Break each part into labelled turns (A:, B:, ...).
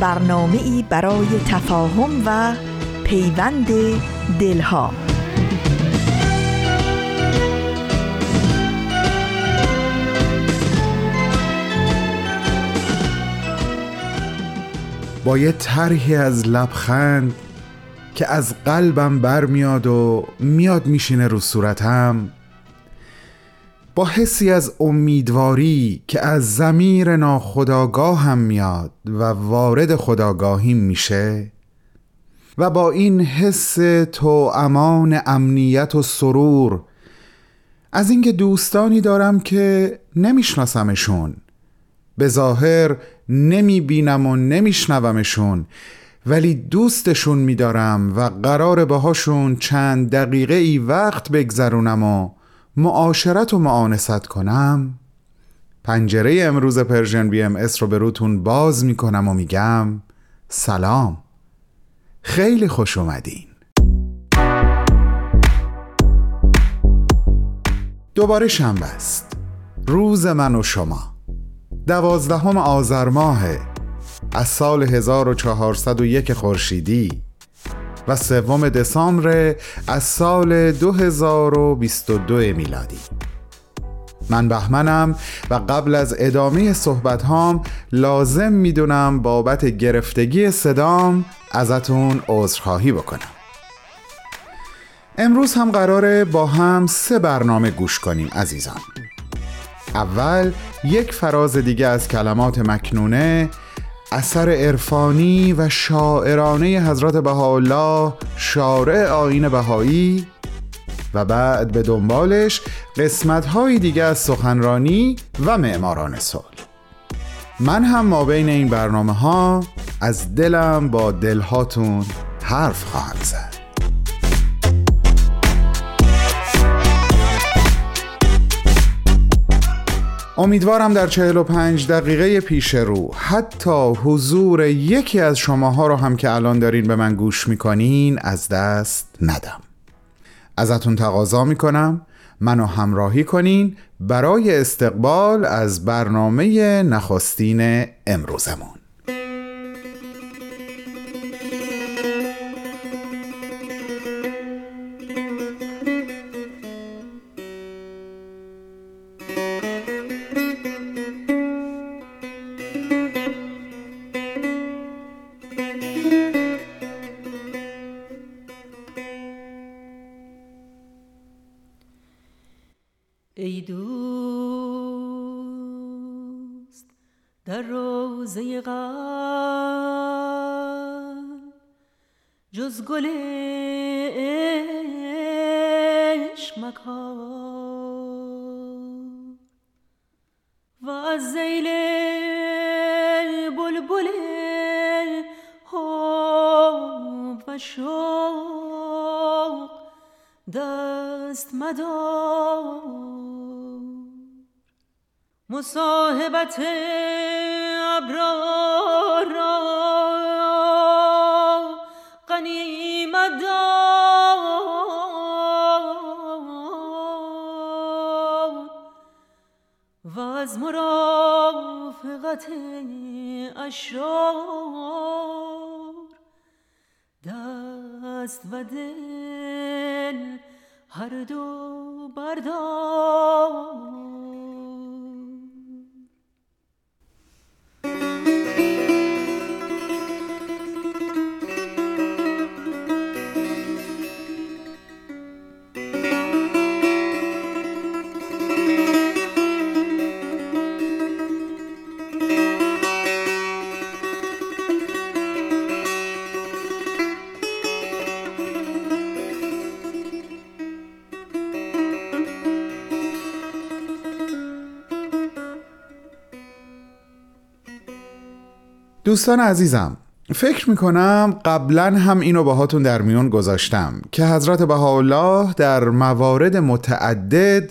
A: برنامه ای برای تفاهم و پیوند دلها.
B: با یه طرحی از لبخند که از قلبم برمیاد و میاد میشینه رو صورتم با حسی از امیدواری که از زمیر ناخداگاهم میاد و وارد خداگاهیم میشه و با این حس تو امان امنیت و سرور از اینکه دوستانی دارم که نمیشناسمشون به ظاهر نمی‌بینم و نمیشنومشون ولی دوستشون میدارم و قراره باهاشون چند دقیقه ای وقت بگذرونم و معاشرت و موانست کنم. پنجره امروز Persian BMS رو به روتون باز می‌کنم و میگم سلام. خیلی خوش اومدین. دوباره شنبه است. روز من و شما. دوازدهم آذر ماه از سال 1401 خورشیدی و سوم دسامبر از سال 2022 میلادی. من بهمنم و قبل از ادامه صحبت هام لازم می‌دونم بابت گرفتگی صدام ازتون عذرخواهی بکنم. امروز هم قراره با هم سه برنامه گوش کنیم عزیزان. اول یک فراز دیگه از کلمات مکنونه اثر عرفانی و شاعرانه حضرت بهاءالله شارع آین بهایی و بعد به دنبالش قسمت های دیگه از سخنرانی و معماران صلح. من هم ما بین این برنامه ها از دلم با دلهاتون حرف خواهم زد. امیدوارم در 45 دقیقه پیش رو حتی حضور یکی از شماها رو هم که الان دارین به من گوش می‌کنین از دست ندم. ازتون تقاضا می‌کنم منو همراهی کنین برای استقبال از برنامه نخستین امروزمون.
C: گل عشق مکان و از زیل بلبل حب و شوق دست مدار. مصاحبت ابرار و از مرافقت اشرار. دست و دل هر دو بردار.
B: دوستان عزیزم فکر می‌کنم قبلا هم اینو باهاتون در میون گذاشتم که حضرت بهاءالله در موارد متعدد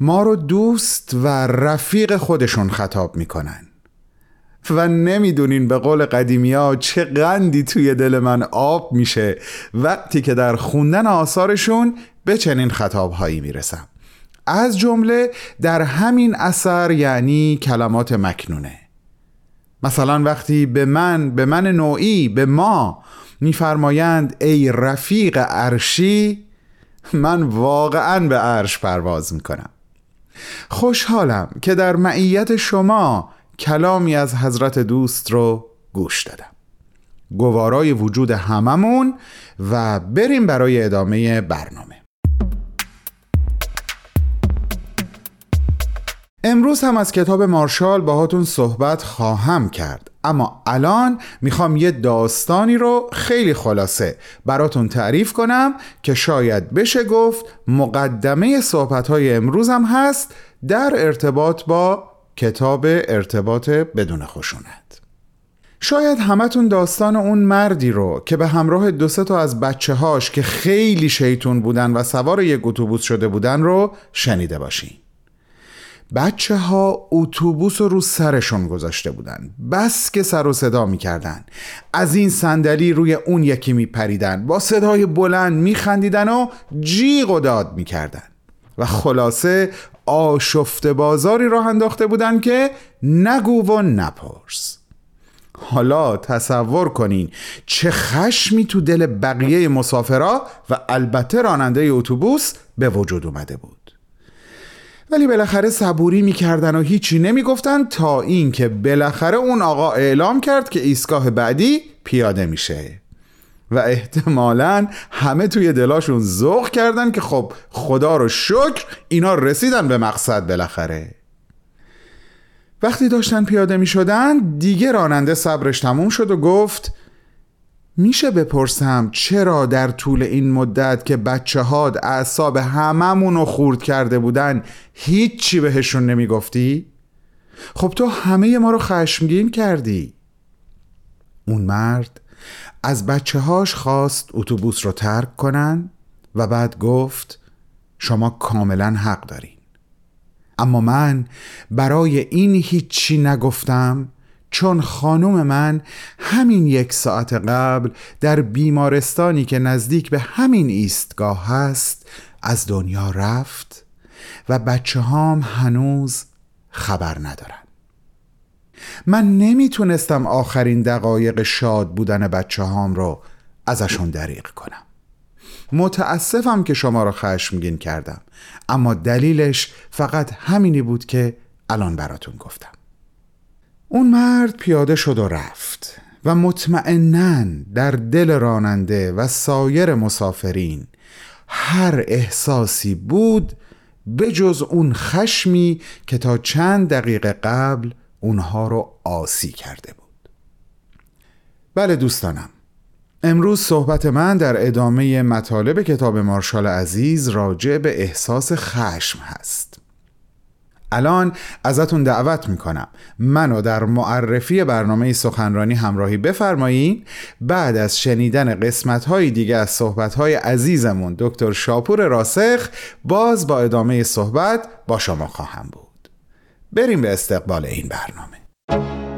B: ما رو دوست و رفیق خودشون خطاب می‌کنن. و نمی‌دونین به قول قدیمی ها چه قندی توی دل من آب میشه. وقتی که در خوندن آثارشون به چنین خطابهایی می‌رسم. از جمله در همین اثر یعنی کلمات مکنونه. مثلا وقتی به من به من نوعی به ما میفرمایند ای رفیق عرشی من واقعا به عرش پرواز می‌کنم. خوشحالم که در معیت شما کلامی از حضرت دوست رو گوش دادم. گوارای وجود هممون و بریم برای ادامه برنامه. امروز هم از کتاب مارشال باهاتون صحبت خواهم کرد. اما الان می‌خوام یه داستانی رو خیلی خلاصه براتون تعریف کنم که شاید بشه گفت مقدمه صحبتهای امروز هم هست در ارتباط با کتاب ارتباط بدون خشونت. شاید همتون داستان اون مردی رو که به همراه دو تا از بچه هاش که خیلی شیطون بودن و سوار یک اتوبوس شده بودن رو شنیده باشین. بچه ها اتوبوس رو سرشون گذاشته بودن. بس که سر و صدا می‌کردن. از این صندلی روی اون یکی میپریدن. با صدای بلند میخندیدن و جیغ و داد می‌کردن. و خلاصه آشفته بازاری راه انداخته بودن که نگو و نپرس. حالا تصور کنین چه خشمی تو دل بقیه مسافرا و البته راننده اتوبوس به وجود اومده بود. ولی بالاخره صبوری می‌کردن و هیچی نمی‌گفتن تا اینکه بالاخره اون آقا اعلام کرد که ایستگاه بعدی پیاده میشه. و احتمالا همه توی دلاشون ذوق کردن که خب خدا رو شکر اینا رسیدن به مقصد بالاخره. وقتی داشتن پیاده می شدن دیگه راننده صبرش تموم شد و گفت میشه بپرسم چرا در طول این مدت که بچه هاد اعصاب هممون رو خورد کرده بودن هیچی بهشون نمی‌گفتی؟ خب تو همه ما رو خشمگین کردی اون مرد از بچه هاش خواست اتوبوس رو ترک کنن و بعد گفت شما کاملا حق دارین اما من برای این هیچی نگفتم چون خانم من همین یک ساعت قبل در بیمارستانی که نزدیک به همین ایستگاه هست از دنیا رفت و بچه هام هنوز خبر ندارن. من نمی‌تونستم آخرین دقایق شاد بودن بچه هام رو ازشون دریغ کنم. متاسفم که شما رو خشمگین کردم اما دلیلش فقط همینی بود که الان براتون گفتم. اون مرد پیاده شد و رفت و مطمئنا در دل راننده و سایر مسافرین هر احساسی بود بجز اون خشمی که تا چند دقیقه قبل اونها رو آسی کرده بود. بله دوستانم امروز صحبت من در ادامه مطالب کتاب مارشال عزیز راجع به احساس خشم هست. الان ازتون دعوت می‌کنم. منو در معرفی برنامه سخنرانی همراهی بفرمایید بعد از شنیدن قسمت های دیگه از صحبت های عزیزمون دکتر شاپور راسخ باز با ادامه صحبت با شما خواهم بود. بریم به استقبال این برنامه.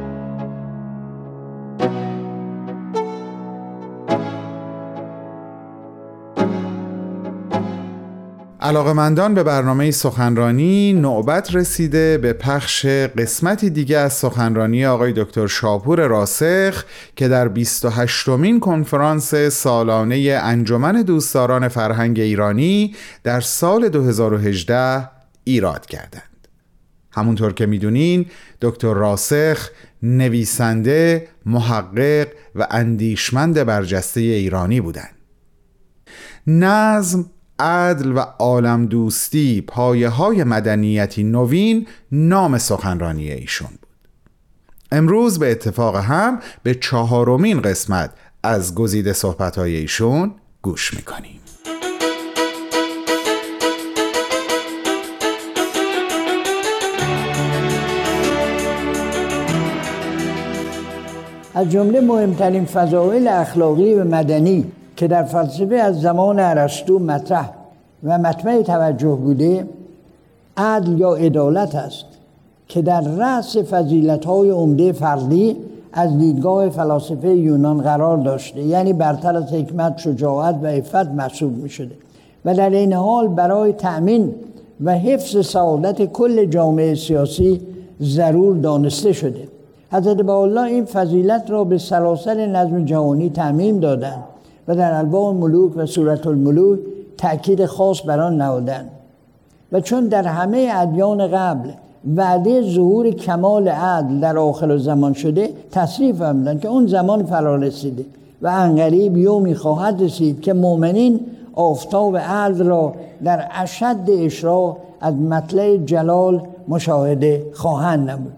B: علاقمندان به برنامه سخنرانی نوبت رسیده به پخش قسمتی دیگه از سخنرانی آقای دکتر شاپور راسخ که در 28 مین کنفرانس سالانه انجمن دوستداران فرهنگ ایرانی در سال 2018 ایراد کردند. همونطور که می‌دونین دکتر راسخ نویسنده، محقق و اندیشمند برجسته ایرانی بودند. نظم عدل و عالم دوستی پایه های مدنیتی نوین نام سخنرانی ایشون بود. امروز به اتفاق هم به چهارمین قسمت از گزیده صحبت های ایشون گوش می‌کنیم.
D: از جمله مهمترین فضایل اخلاقی و مدنی که در فلسفه از زمان ارسطو مطرح و مطمع توجه بوده عدل یا عدالت است که در رأس فضیلت های عمده فردی از دیدگاه فلاسفه یونان قرار داشته. یعنی برتر از حکمت شجاعت و عفت محسوب می شده و در این حال برای تأمین و حفظ سعادت کل جامعه سیاسی ضرور دانسته شده. حضرت الله این فضیلت را به سراسر نظم جهانی تعمیم دادند. و در الواح ملوک و صورت الملوک تأکید خاص بر آن نهادند و چون در همه ادیان قبل وعده ظهور کمال عدل در آخر زمان شده تصریف فرمودند که اون زمان فرا رسیده و انقریب یومی خواهد رسید که مؤمنین آفتاب عدل را در اشد اشراق از مطلع جلال مشاهده خواهند نمود.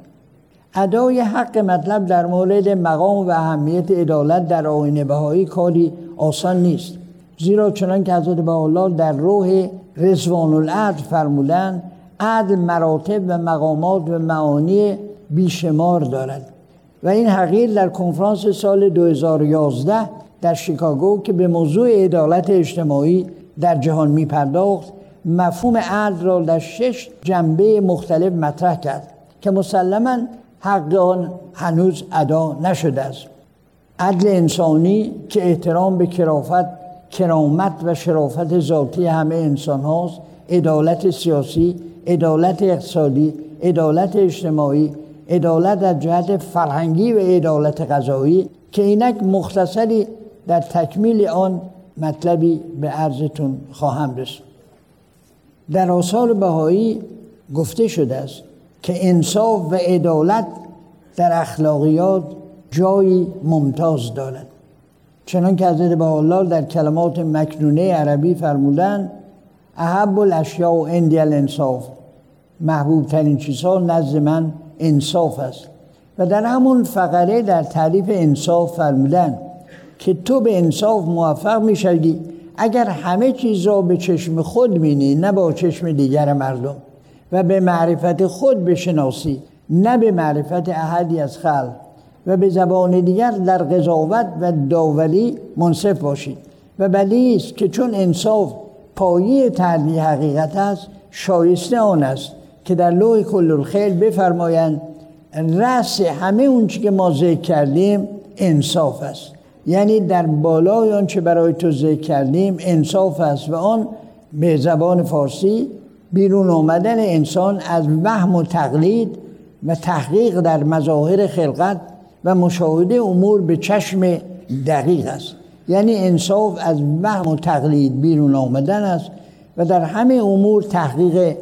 D: ادای حق مطلب در مورد مقام و اهمیت عدالت در آین بهایی کاری آسان نیست. زیرا چنان که حضرت الله در روح رزوان العدل فرمودند عدل مراتب و مقامات و معانی بیشمار دارد. و این حقیق در کنفرانس سال 2011 در شیکاگو که به موضوع عدالت اجتماعی در جهان می پرداخت مفهوم عدل را در شش جنبه مختلف مطرح کرد که مسلما حق آن هنوز ادا نشده است. عدل انسانی که احترام به کرافت کرامت و شرافت ذاتی همه انسان هاست عدالت سیاسی عدالت اقتصادی عدالت اجتماعی عدالت در جهت فرهنگی و عدالت غذایی که اینک مختصری در تکمیل آن مطلبی به عرضتون خواهم رسید. در آثار بهایی گفته شده است که انصاف و عدالت در اخلاقیات جایی ممتاز دارد چنان که حضرت الله در کلمات مکنونه عربی فرمودند احب الاشیاء و اندی الانصاف. محبوب ترین چیزها نزد من انصاف است. و در همون فقره در تعریف انصاف فرمودن که تو به انصاف موفق می‌شوی. اگر همه چیز را به چشم خود بینی نه با چشم دیگر مردم. و به معرفت خود بشناسی نه به معرفت احدی از خلق. و به زبان دیگر در قضاوت و داوری منصف باشید. و بلی است که چون انصاف پایه تعلی حقیقت است شایسته آن است که در لوح کل الخیل بفرمایند رأس همه اون که ما ذکر کردیم انصاف است. یعنی در بالای آن چه برای تو ذکر کردیم انصاف است و آن به زبان فارسی بیرون آمدن انسان از وهم و تقلید و تحقیق در مظاهر خلقت و مشاهده امور به چشم دقیق است. یعنی انصاف از وهم و تقلید بیرون آمدن است و در همه امور تحقیق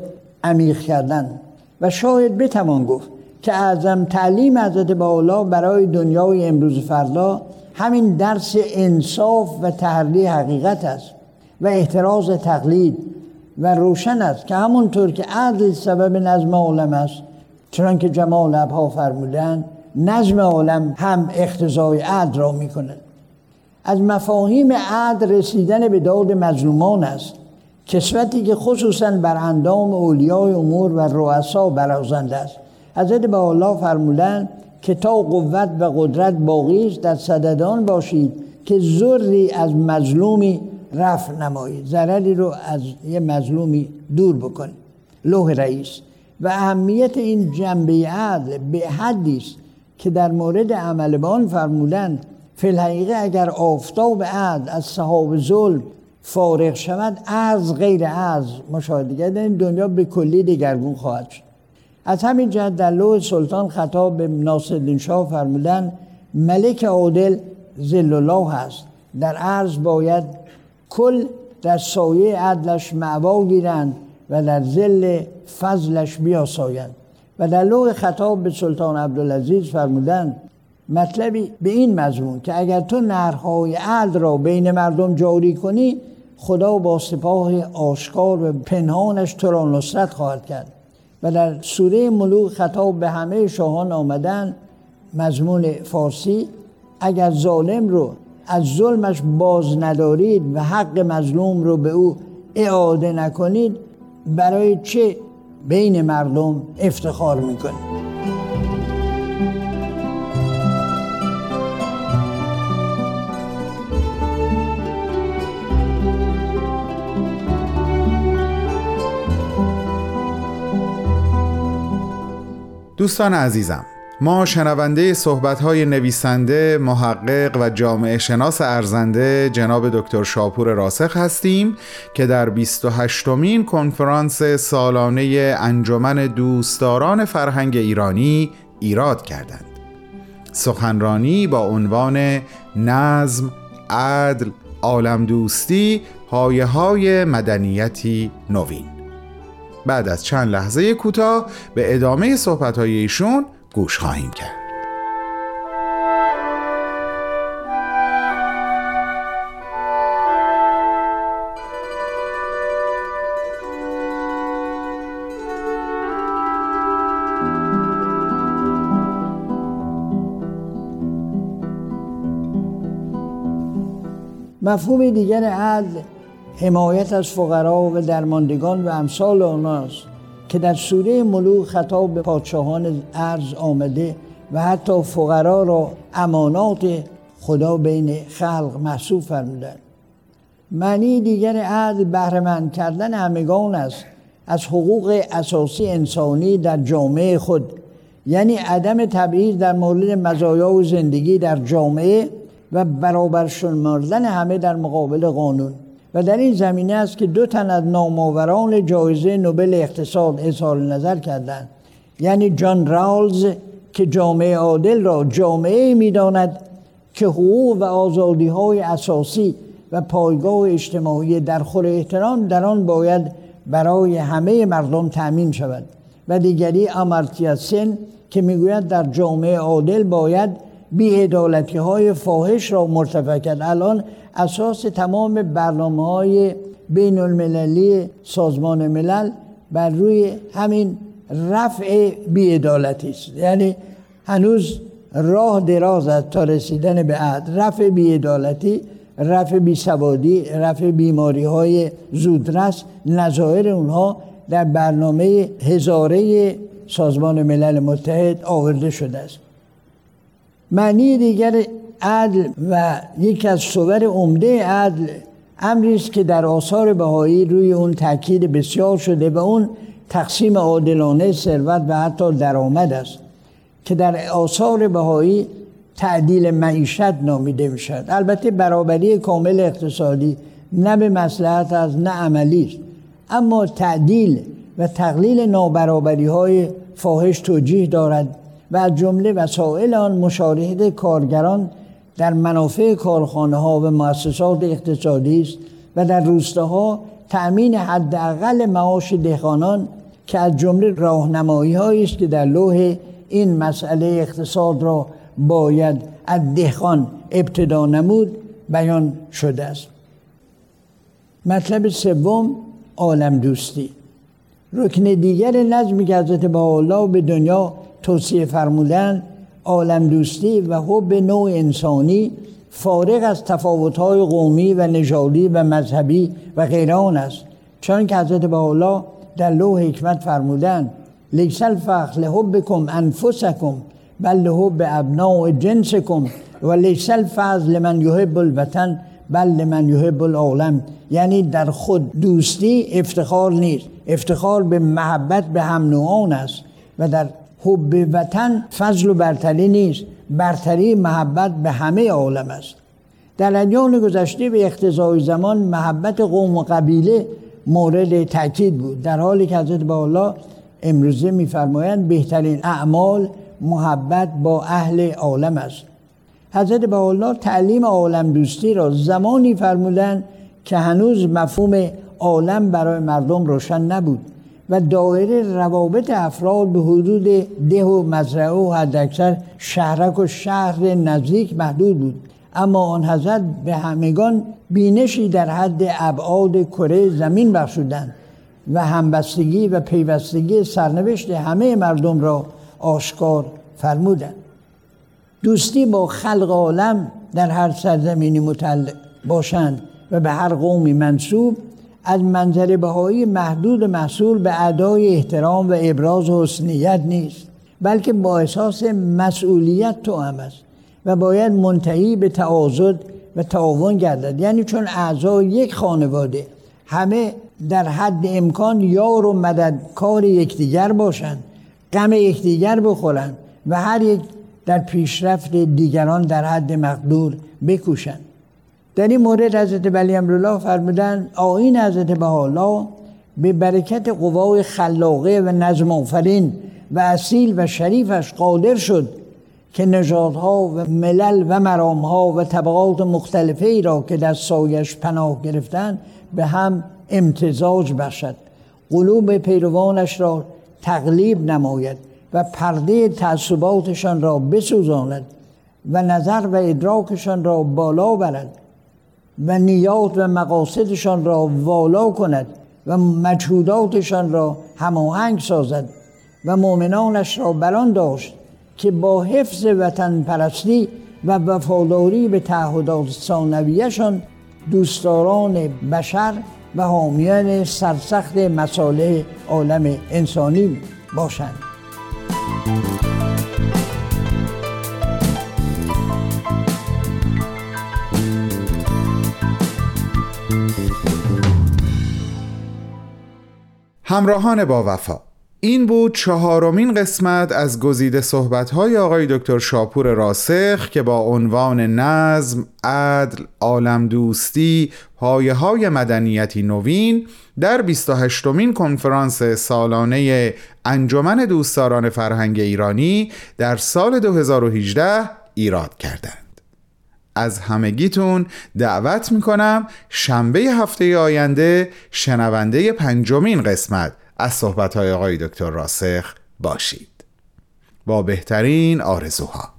D: عمیق کردن. و شاید بتوان گفت که اعظم تعلیم حضرت بالا برای دنیای امروز فردا همین درس انصاف و تحری حقیقت است و احتراز تقلید و روشن است که همونطور که عدل سبب نظم عالم است چنان که جمال ابها فرمودن نظم عالم هم اختزای عدل را می کند از مفاهیم عدل رسیدن به داد مظلومان است. کسوتی که خصوصا بر اندام اولیای امور و رؤسا برازنده است. حضرت با الله فرمودن که تا قوت و قدرت باقی است در صددان باشید که زری از مظلومی رفع نمایید. ضرری رو از یه مظلومی دور بکنید. لوح رئیس. و اهمیت این جنبه عدل به حدی است که در مورد عمل بان فرمودند فی الحقیقه اگر آفتاب عدل از صحاب ظلم فارغ شود از غیر از مشاهده این دنیا به کلی دگرگون خواهد شد. از همین جهت در لوح سلطان خطاب به ناصرالدین شاه فرمودن ملک عادل زل الله هست در عرض باید کل در سایه عدلش معوا گیرند و در زل فضلش بیاسایند و در لوح خطاب به سلطان عبدالعزیز فرمودن مطلبی به این مضمون که اگر تو نرهای عدل را بین مردم جاری کنی خدا با سپاه آشکار و پنهانش تو را نصرت خواهد کرد. و در سوره ملوک خطاب به همه شاهان آمدن مضمون فارسی اگر ظالم رو از ظلمش باز ندارید و حق مظلوم رو به او اعاده نکنید برای چه بین مردم افتخار می‌کنه.
B: دوستان عزیزم ما شنونده صحبت‌های نویسنده، محقق و جامعه شناس ارزنده جناب دکتر شاپور راسخ هستیم که در 28 مین کنفرانس سالانه انجمن دوستداران فرهنگ ایرانی ایراد کردند. سخنرانی با عنوان نظم، عدل، عالم دوستی، پایه های مدنیتی نوین. بعد از چند لحظه کوتاه به ادامه صحبت‌های ایشون گوش خواهیم کرد.
D: مفهوم دیگر عدل حمایت از فقرا و درماندگان و امثال آناست. که در سوره ملوک خطاب به پادشاهان ارز آمده و حتی فقرا را امانات خدا بین خلق محسوب فرمودند. معنی دیگر عدل بهرهمند کردن همگان است. از حقوق اساسی انسانی در جامعه خود یعنی عدم تبعیض در مورد مزایا و زندگی در جامعه و برابر شمردن همه در مقابل قانون. و در این زمینه است که دو تن از نامآوران جایزه نوبل اقتصاد اظهار نظر کردند. یعنی جان راولز که جامعه عادل را جامعه می‌داند که حقوق و آزادی های اساسی و پایگاه اجتماعی در خور احترام در آن باید برای همه مردم تأمین شود. و دیگری امارتیا سن که می‌گوید در جامعه عادل باید بیعدالتی های فاحش را مرتفع کرد. الان اساس تمام برنامه های بین المللی سازمان ملل بر روی همین رفع بیعدالتی است. یعنی هنوز راه دراز است تا رسیدن به عدل رفع بیعدالتی رفع بیسوادی رفع بیماری های زودرس نظایر اونها در برنامه هزاره سازمان ملل متحد آورده شده است. معنی دیگر عدل و یکی از صور عمده عدل امری است که در آثار بهایی روی اون تاکید بسیار شده و اون تقسیم عادلانه ثروت و حتی درآمد است که در آثار بهایی تعدیل معیشت نامیده می شود البته برابری کامل اقتصادی نه به مسلحت از نه عملی است. اما تعدیل و تقلیل نابرابری های فاحش توجیه دارد و از جمله وسایل آن مشارکت کارگران در منافع کارخانه ها و مؤسسات اقتصادی است و در روستاها تأمین حداقل معاش دهقانان که از جمله راهنمایی است که در لوح این مسئله اقتصاد را باید از دهقان ابتدا نمود بیان شده است. مطلب سوم عالم دوستی. رکن دیگر نظمی که حضرت با به دنیا توصیه فرمودن عالم دوستی و حب نوع انسانی فارغ از تفاوت‌های قومی و نژادی و مذهبی و غیران است. چون که حضرت بحالا در لوح حکمت فرمودن لیس الفخر لحبکم انفسکم بل لحب ابناء جنسکم و لیس الفضل لمن یحب الوطن بل لمن یحب العالم. یعنی در خود دوستی افتخار نیست افتخار به محبت به هم نوعان است و در حب وطن فضل و برتری نیست. برتری محبت به همه عالم است. در ادیان گذشته به اقتضای زمان محبت قوم و قبیله مورد تاکید بود. در حالی که حضرت بالا امروزه میفرمایند بهترین اعمال محبت با اهل عالم است. حضرت بالا تعلیم عالم دوستی را زمانی فرمودند که هنوز مفهوم عالم برای مردم روشن نبود. و دایره روابط افراد به حدود ده و مزرعه و حداکثر شهرک و شهر نزدیک محدود بود. اما آن حضرت به همگان بینشی در حد ابعاد کره زمین بخشودند و همبستگی و پیوستگی سرنوشت همه مردم را آشکار فرمودند. دوستی با خلق عالم در هر سرزمینی متعلق باشند و به هر قومی منصوب از منظر بهایی محدود محصول به ادای احترام و ابراز حسنیت نیست بلکه با احساس مسئولیت تو هم است و باید منتهی به تعاضد و تعاون گردد. یعنی چون اعضای یک خانواده همه در حد امکان یار و مددکار یکدیگر باشند غم یکدیگر بخورند و هر یک در پیشرفت دیگران در حد مقدور بکوشند. در این مورد حضرت ولی امرالله فرمودن آین حضرت بهاءالله به برکت قوای خلاقه و نظم آفرین و اصیل و شریفش قادر شد که نژادها و ملل و مرامها و طبقات مختلفه ای را که در سایش پناه گرفتن به هم امتزاج بخشد. قلوب پیروانش را تقلیب نماید و پرده تعصباتشان را بسوزاند و نظر و ادراکشان را بالا برد. و نیات و مقاصدشان را والا کند و مجهوداتشان را هماهنگ سازد و مؤمنانش را بران داشت که با حفظ وطن پرستی و وفاداری به تعهدات ثانویهشان دوستداران بشر و حامیان سرسخت مساله عالم انسانی باشند.
E: همراهان با وفا این بود چهارمین قسمت از گزیده صحبت‌های آقای دکتر شاپور راسخ که با عنوان نظم، عدل، عالم دوستی، پایه مدنیتی نوین در 28 مین کنفرانس سالانه انجمن دوستداران فرهنگ ایرانی در سال 2018 ایراد کردند. از همگیتون دعوت می‌کنم شنبه هفته آینده شنونده پنجمین قسمت از صحبتهای آقای دکتر راسخ باشید. با بهترین آرزوها.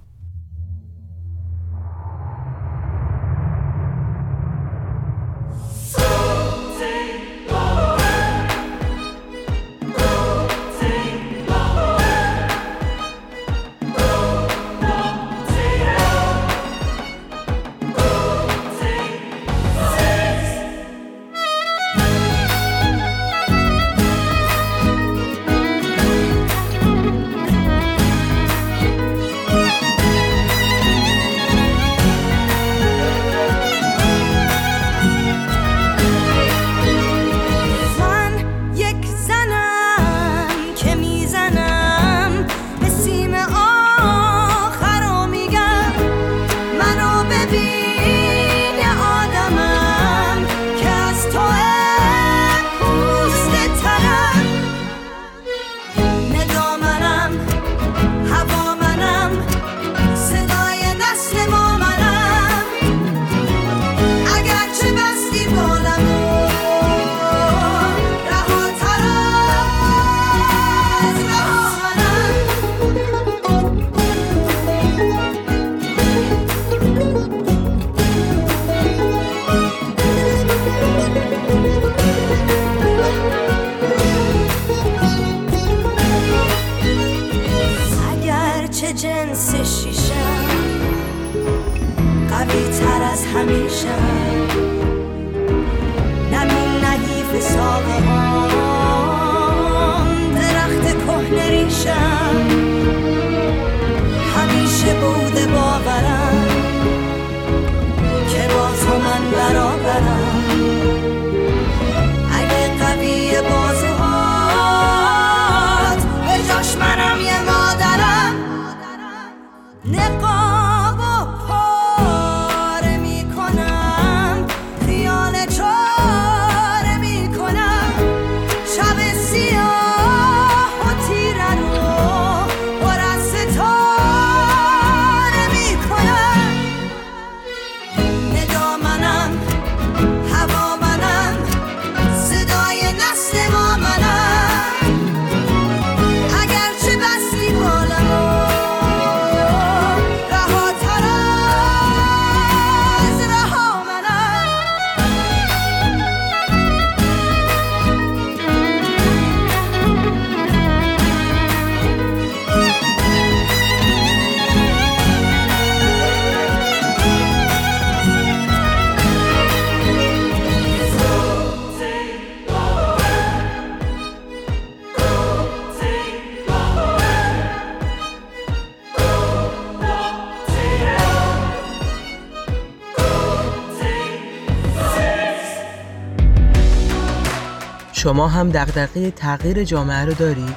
F: شما هم دغدغه تغییر جامعه رو دارید؟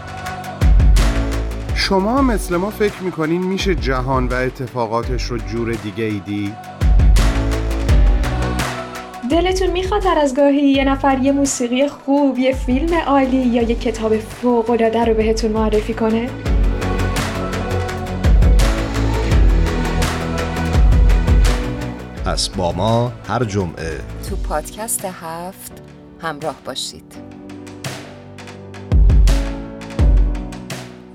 B: شما مثل ما فکر می‌کنین میشه جهان و اتفاقاتش رو جور دیگه ای دید؟
G: دلتون می‌خواد هر از گاهی یه نفر یه موسیقی خوب یه فیلم عالی یا یه کتاب فوق‌العاده رو بهتون معرفی کنه؟
H: پس با ما هر جمعه
I: تو پادکست هفت همراه باشید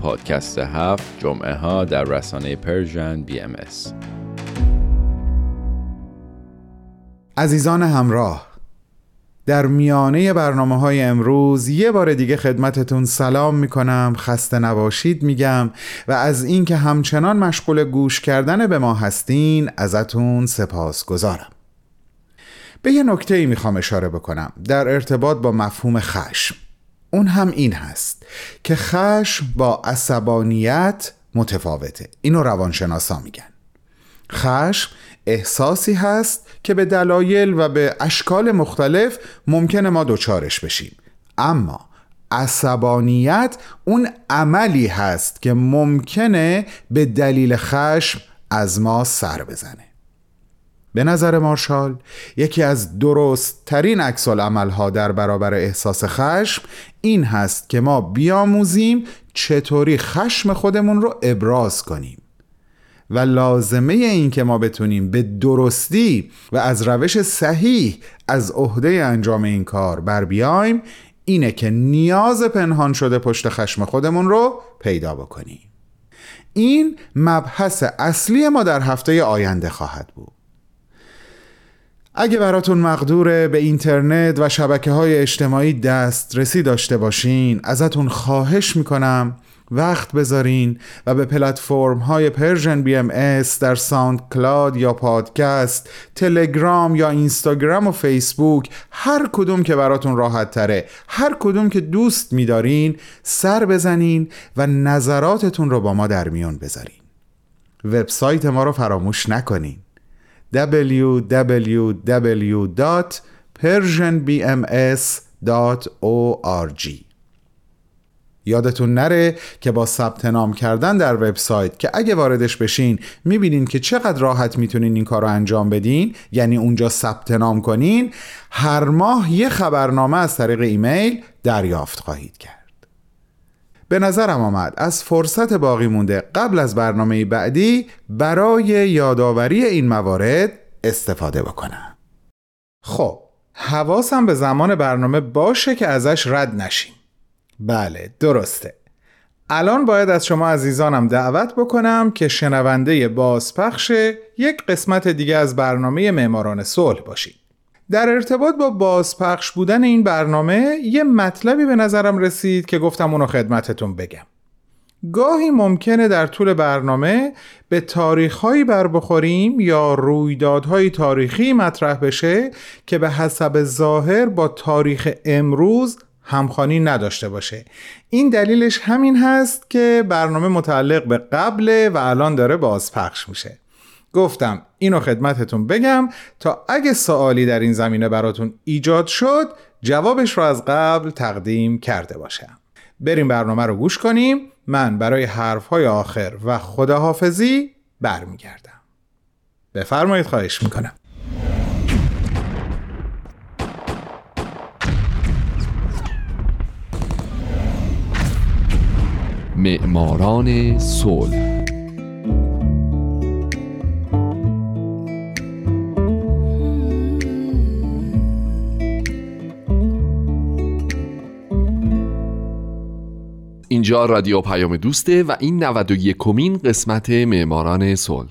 J: پادکست هفت جمعه ها در رسانه Persian BMS.
B: عزیزان همراه در میانه برنامه های امروز یه بار دیگه خدمتتون سلام می‌کنم خسته نباشید میگم و از اینکه همچنان مشغول گوش کردن به ما هستین ازتون سپاسگزارم به یه نکته ای می‌خوام اشاره بکنم در ارتباط با مفهوم خشم اون هم این هست که خشم با عصبانیت متفاوته. اینو روانشناسا میگن. خشم احساسی هست که به دلایل و به اشکال مختلف ممکنه ما دچارش بشیم. اما عصبانیت اون عملی هست که ممکنه به دلیل خشم از ما سر بزنه. به نظر مارشال یکی از درست ترین عکس ها در برابر احساس خشم این هست که ما بیاموزیم چطوری خشم خودمون رو ابراز کنیم و لازمه این که ما بتونیم به درستی و از روش صحیح از عهده انجام این کار بر بیایم اینه که نیاز پنهان شده پشت خشم خودمون رو پیدا بکنیم. این مبحث اصلی ما در هفته آینده خواهد بود. اگه براتون مقدوره به اینترنت و شبکه های اجتماعی دسترسی داشته باشین ازتون خواهش می‌کنم وقت بذارین و به پلتفرم های Persian BMS در SoundCloud یا پادکست تلگرام یا اینستاگرام و فیسبوک هر کدوم که براتون راحت تره هر کدوم که دوست میدارین سر بزنین و نظراتتون رو با ما در میون بذارین. وبسایت ما رو فراموش نکنین. www.persianbms.org یادتون نره که با ثبت نام کردن در وبسایت که اگه واردش بشین می‌بینین که چقدر راحت می‌تونین این کار رو انجام بدین. یعنی اونجا ثبت نام کنین. هر ماه یه خبرنامه از طریق ایمیل دریافت خواهید کرد. به نظرم آمد. از فرصت باقی مونده قبل از برنامه بعدی برای یادآوری این موارد استفاده بکنم. خب حواسم به زمان برنامه باشه که ازش رد نشیم. بله درسته. الان باید از شما عزیزانم دعوت بکنم که شنونده بازپخش یک قسمت دیگه از برنامه معماران صلح باشید. در ارتباط با بازپخش بودن این برنامه یه مطلبی به نظرم رسید که گفتم اونو خدمتتون بگم. گاهی ممکنه در طول برنامه به تاریخهایی بر بخوریم یا رویدادهای تاریخی مطرح بشه که به حسب ظاهر با تاریخ امروز همخانی نداشته باشه. این دلیلش همین هست که برنامه متعلق به قبل و الان داره بازپخش میشه. گفتم اینو خدمتتون بگم تا اگه سوالی در این زمینه براتون ایجاد شد جوابش رو از قبل تقدیم کرده باشم. بریم برنامه رو گوش کنیم. من برای حرفهای آخر و خداحافظی برمیگردم. بفرمایید خواهش می‌کنم.
J: معماران صلح اینجا رادیو پیام دوسته و این 91 کمین قسمت معماران صلح.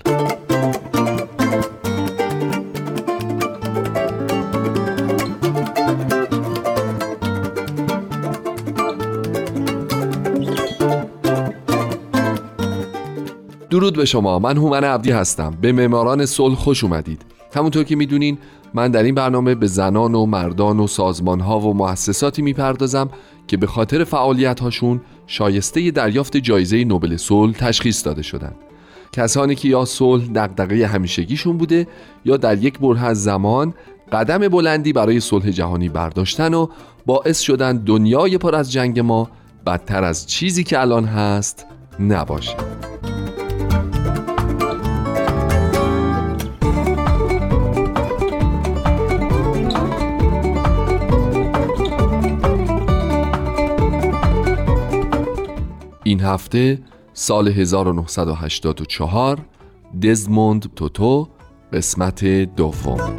J: درود به شما. من هومن عبدی هستم. به معماران صلح خوش اومدید. همونطور که می‌دونین من در این برنامه به زنان و مردان و سازمان ها و مؤسساتی می‌پردازم که به خاطر فعالیت هاشون شایسته دریافت جایزه نوبل صلح تشخیص داده شدند کسانی که یا صلح دغدغه همیشگیشون بوده یا در یک بره از زمان قدم بلندی برای صلح جهانی برداشتن و باعث شدن دنیای پر از جنگ ما بدتر از چیزی که الان هست نباشه. این هفته سال 1984 دزموند توتو قسمت دوم.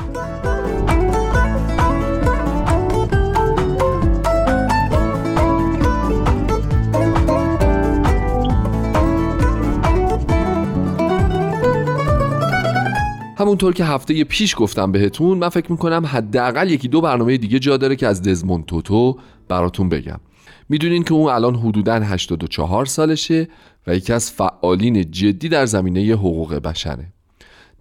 J: همونطور که هفته پیش گفتم بهتون من فکر می‌کنم حداقل یکی دو برنامه دیگه جا داره که از دزموند توتو براتون بگم. می‌دونین که اون الان حدوداً 84 سالشه و یکی از فعالین جدی در زمینه حقوق بشره.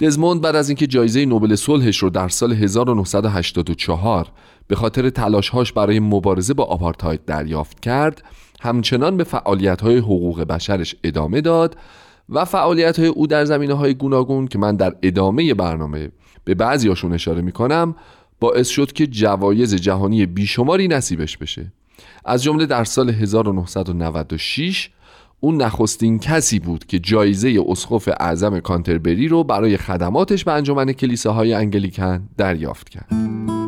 J: دزموند بعد از اینکه جایزه نوبل صلحش رو در سال 1984 به خاطر تلاشهاش برای مبارزه با آپارتاید دریافت کرد همچنان به فعالیت‌های حقوق بشرش ادامه داد و فعالیت های او در زمینه های گوناگون که من در ادامه برنامه به بعضیاشون اشاره می‌کنم باعث شد که جوایز جهانی بیشماری نصیبش بشه. از جمله در سال 1996 اون نخستین کسی بود که جایزه اسقف اعظم کانتربری رو برای خدماتش به انجمن کلیساهای انگلیکن دریافت کرد.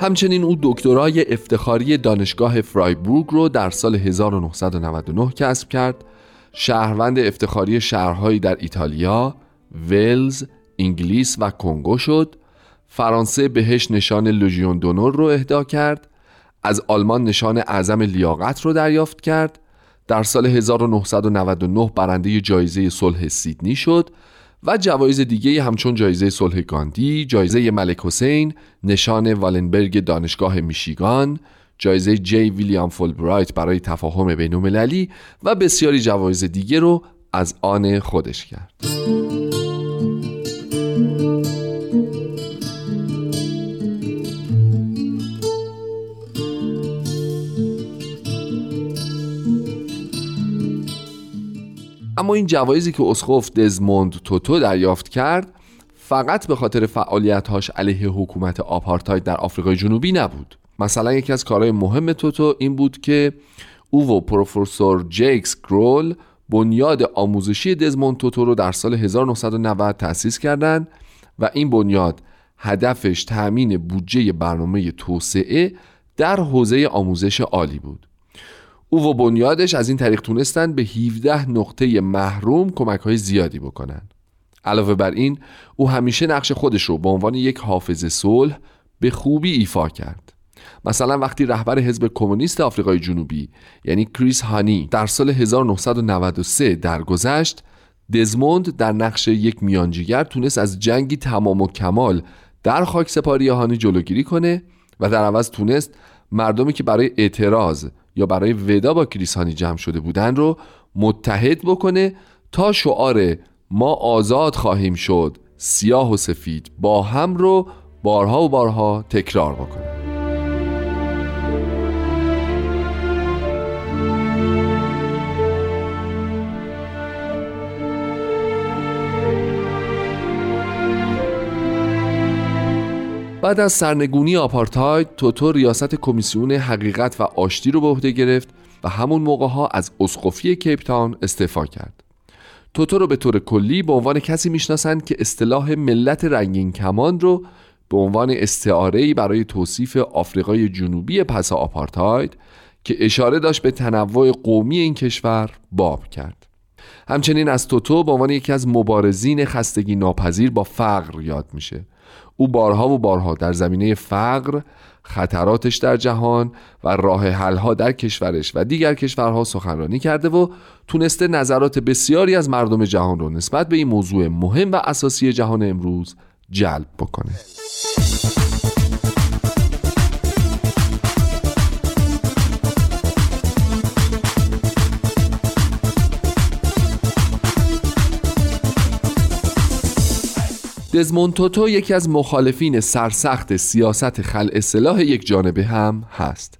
J: همچنین او دکترای افتخاری دانشگاه فرایبورگ رو در سال 1999 کسب کرد. شهروند افتخاری شهرهایی در ایتالیا، ولز، انگلیس و کنگو شد. فرانسه بهش نشان لژیون دونور رو اهدا کرد. از آلمان نشان اعظم لیاقت رو دریافت کرد. در سال 1999 برنده جایزه صلح سیدنی شد. و جوایز دیگه همچون جایزه صلح گاندی، جایزه ملک حسین، نشان والنبرگ دانشگاه میشیگان، جایزه جی ویلیام فولبرایت برای تفاهم بین و بسیاری جوایز دیگه رو از آن خودش کرد. اما این جوایزی که اسخوف دزموند توتو دریافت کرد فقط به خاطر فعالیتهاش علیه حکومت آپارتاید در آفریقای جنوبی نبود. مثلا یکی از کارهای مهم توتو این بود که او و پروفسور جیکس گرول بنیاد آموزشی دزموند توتو رو در سال 1990 تأسیس کردند و این بنیاد هدفش تأمین بودجه برنامه توسعه در حوزه آموزش عالی بود. او و بنیادش از این طریق تونستن به 17 نقطه محروم کمک های زیادی بکنن. علاوه بر این او همیشه نقش خودش رو به عنوان یک حافظ صلح به خوبی ایفا کرد. مثلا وقتی رهبر حزب کمونیست آفریقای جنوبی یعنی کریس هانی در سال 1993 درگذشت دزموند در نقش یک میانجیگر تونست از جنگی تمام و کمال در خاک سپاری هانی جلوگیری کنه و در عوض تونست مردمی که برای اعتراض یا برای ودا با کریسانی جمع شده بودن رو متحد بکنه تا شعار ما آزاد خواهیم شد سیاه و سفید با هم رو بارها و بارها تکرار بکنه. بعد از سرنگونی آپارتاید توتو ریاست کمیسیون حقیقت و آشتی رو به عهده گرفت و همون موقع ها از اسقفی کیپ تاون استعفا کرد. توتو رو به طور کلی به عنوان کسی می‌شناسند که اصطلاح ملت رنگین کمان رو به عنوان استعاره‌ای برای توصیف آفریقای جنوبی پس آپارتاید که اشاره داشت به تنوع قومی این کشور باب کرد. همچنین از توتو به عنوان یکی از مبارزین خستگی ناپذیر با فقر یاد میشه. او بارها و بارها در زمینه فقر خطراتش در جهان و راه حلها در کشورش و دیگر کشورها سخنرانی کرده و تونسته نظرات بسیاری از مردم جهان رو نسبت به این موضوع مهم و اساسی جهان امروز جلب بکنه. دزموند توتو یکی از مخالفین سرسخت سیاست خلع سلاح یک جانبه هم هست.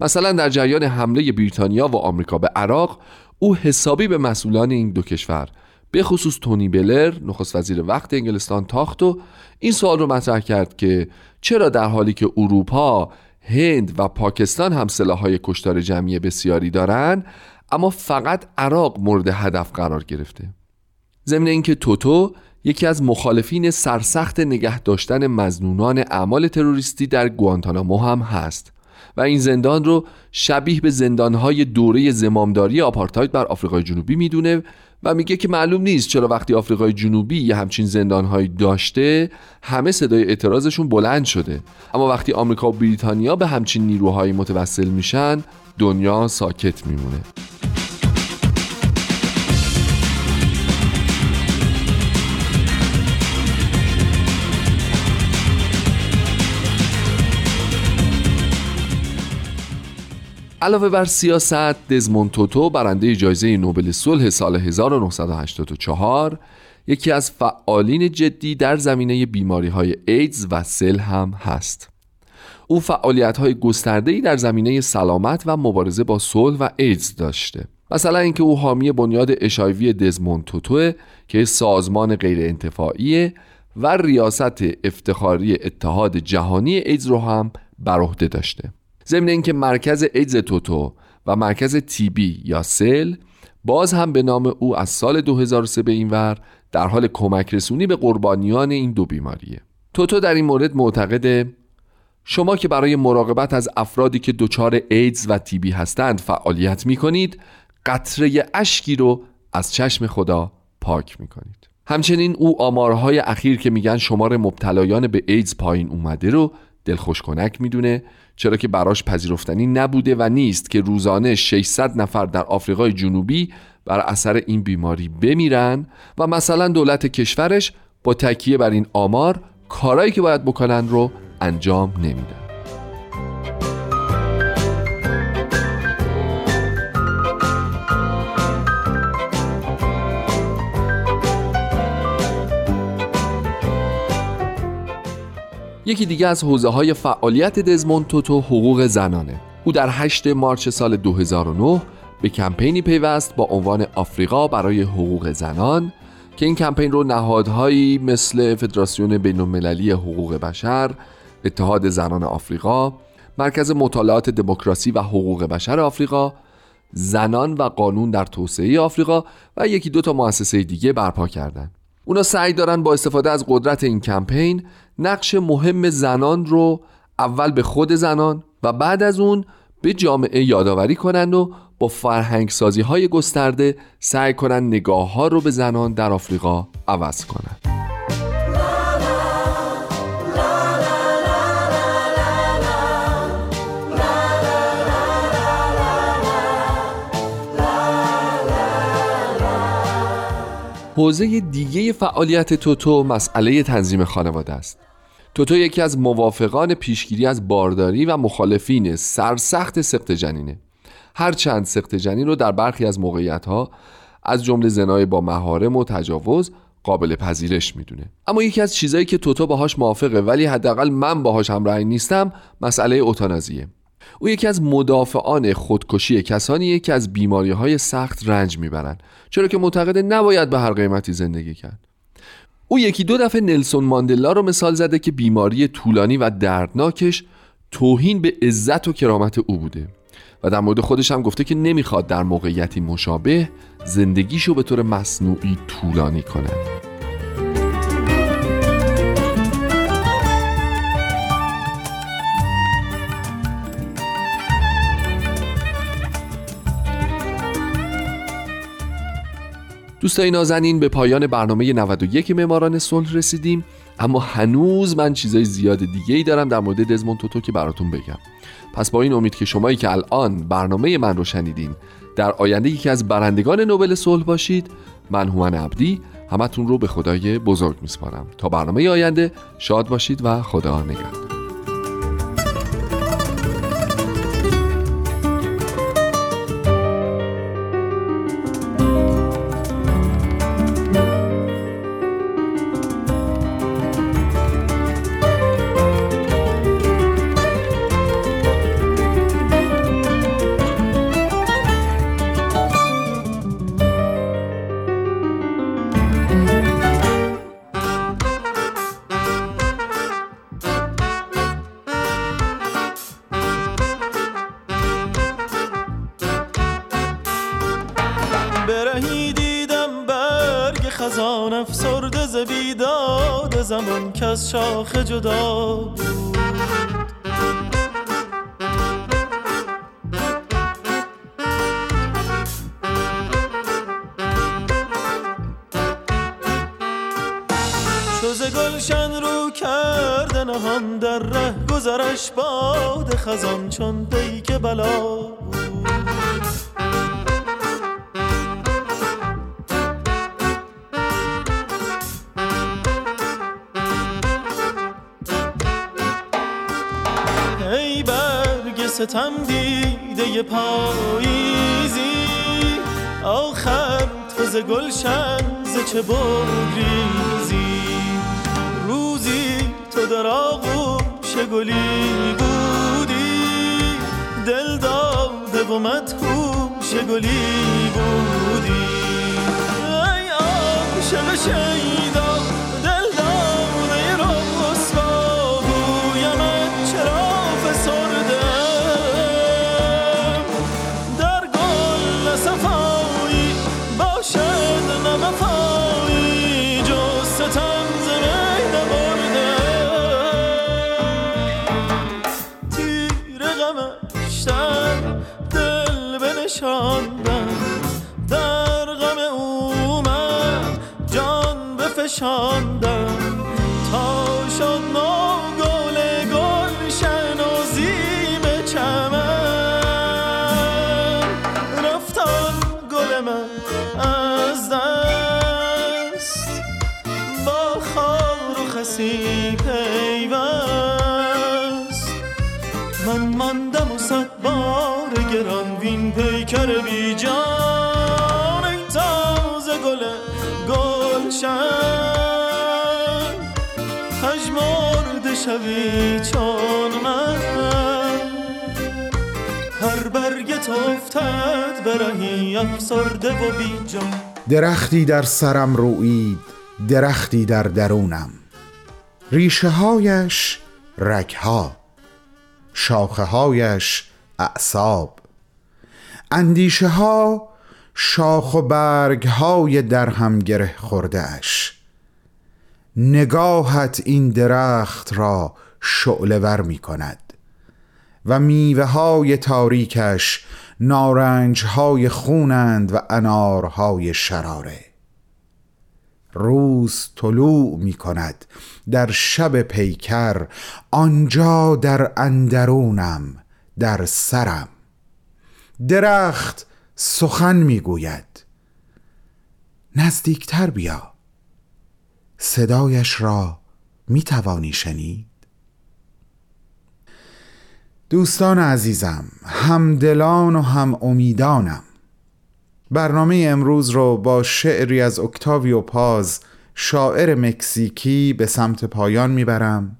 J: مثلا در جریان حمله بریتانیا و آمریکا به عراق او حسابی به مسئولان این دو کشور به خصوص تونی بلر نخست وزیر وقت انگلستان تاخت و این سوال رو مطرح کرد که چرا در حالی که اروپا هند و پاکستان هم سلاحهای کشتار جمعی بسیاری دارند اما فقط عراق مورد هدف قرار گرفته. ضمن اینکه توتو یکی از مخالفین سرسخت نگه داشتن مزنونان اعمال تروریستی در گوانتانامو هم هست و این زندان رو شبیه به زندانهای دوره زمامداری آپارتاید بر آفریقای جنوبی می‌دونه و میگه که معلوم نیست چرا وقتی آفریقای جنوبی یه همچین زندانهایی داشته همه صدای اعتراضشون بلند شده. اما وقتی آمریکا و بریتانیا به همچین نیروهایی متوسل میشن دنیا ساکت میمونه. علاوه بر سیاست دزموند توتو برنده جایزه نوبل صلح سال 1984 یکی از فعالین جدی در زمینه بیماری های ایدز و سل هم هست. او فعالیت های گسترده در زمینه سلامت و مبارزه با صلح و ایدز داشته. مثلا اینکه او حامی بنیاد اشایوی دزموند توتو که سازمان غیر انتفاعی و ریاست افتخاری اتحاد جهانی ایدز رو هم بر عهده داشته. ضمن اینکه مرکز ایدز توتو و مرکز تیبی یا سل باز هم به نام او از سال 2003 به این ور در حال کمک رسونی به قربانیان این دو بیماریه. توتو در این مورد معتقده شما که برای مراقبت از افرادی که دچار ایدز و تیبی هستند فعالیت می کنید قطره اشکی رو از چشم خدا پاک می کنید همچنین او آمارهای اخیر که میگن شمار مبتلایان به ایدز پایین اومده رو دلخوش کنک می‌دونه چرا که براش پذیرفتنی نبوده و نیست که روزانه 600 نفر در آفریقای جنوبی بر اثر این بیماری بمیرن و مثلا دولت کشورش با تکیه بر این آمار کارایی که باید بکنن رو انجام نمیدن. یکی دیگه از حوزه های فعالیت دزموند توتو حقوق زنانه او در 8 مارچ سال 2009 به کمپینی پیوست با عنوان آفریقا برای حقوق زنان که این کمپین رو نهادهایی مثل فدراسیون بین المللی حقوق بشر، اتحاد زنان آفریقا، مرکز مطالعات دموکراسی و حقوق بشر آفریقا، زنان و قانون در توسعه آفریقا و یکی دو تا مؤسسه دیگه برپا کردند. اونا سعی دارن با استفاده از قدرت این کمپین نقش مهم زنان رو اول به خود زنان و بعد از اون به جامعه یادآوری کنند و با فرهنگ سازی های گسترده سعی کنند نگاه ها رو به زنان در آفریقا عوض کنند. حوزه دیگه فعالیت توتو مسئله تنظیم خانواده است. توتو یکی از موافقان پیشگیری از بارداری و مخالفین سرسخت سخت جنینه. هرچند سخت جنین رو در برخی از موقعیت ها از جمله زنای با مهارم و تجاوز قابل پذیرش می‌دونه. اما یکی از چیزایی که توتو باهاش موافقه ولی حداقل من باهاش همراهی نیستم مسئله اوتانازیه. او یکی از مدافعان خودکشی کسانیه که از بیماری های سخت رنج می‌برند. چرا که معتقد نباید به هر قیمتی زندگی کرد. او یکی دو دفعه نلسون ماندلا رو مثال زده که بیماری طولانی و دردناکش توهین به عزت و کرامت او بوده و در مورد خودش هم گفته که نمی‌خواد در موقعیتی مشابه زندگیشو به طور مصنوعی طولانی کنه دوستای نازنین به پایان برنامه 91 معماران صلح رسیدیم. اما هنوز من چیزای زیاد دیگه ای دارم در مورد دزموند توتو که براتون بگم. پس با این امید که شمایی که الان برنامه من رو شنیدین در آینده یکی از برندگان نوبل صلح باشید من هومن عبدی همتون رو به خدای بزرگ میسپارم. تا برنامه آینده شاد باشید و خدا نگهدار.
K: رو کرده نهان در ره گذرش باد خزان چون پیک بلا ای برگ ستم دیده پاییزی آخر تو ز گلشن ز چه بگریزی. روزی تو در آغوش گلی بودی. دل داده و مدهوش گلی بودی. ای عاشق شیدا جان بفشاندم تا شد نو گل گلشن و زیب چمن. رفتان گل من از دست. با خار و خسی پیوست. من ماندم و صد بار گران وین پیکر بی جان. تازه گل گلشن. شوی چون من. هر برگت افتد برهی افسرده و بی جان.
B: درختی در سرم رویید درختی در درونم. ریشه هایش رگها شاخه هایش اعصاب. اندیشه ها شاخ و برگ های در هم گره خورده اش نگاهت این درخت را شعله ور می کند و میوه های تاریکش نارنج های خونند و انارهای شراره. روز طلوع می کند در شب پیکر آنجا در اندرونم در سرم. درخت سخن می گوید. نزدیکتر بیا. صدایش را می توانی شنید؟ دوستان عزیزم همدلان و هم امیدانم برنامه امروز رو با شعری از اکتاویو پاز شاعر مکزیکی به سمت پایان می‌برم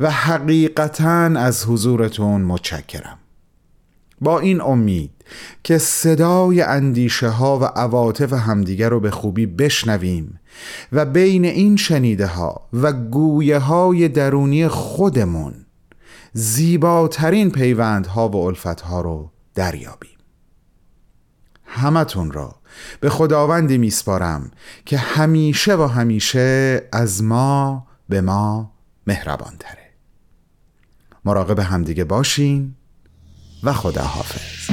B: و حقیقتا از حضورتون متشکرم. با این امید که صدای اندیشه ها و عواطف همدیگر رو به خوبی بشنویم و بین این شنیده ها و گویه های درونی خودمون زیباترین پیوندها و الفتها رو دریابیم. همتون را به خداوندی میسپارم که همیشه و همیشه از ما به ما مهربان تره مراقب همدیگه باشین. و خداحافظ.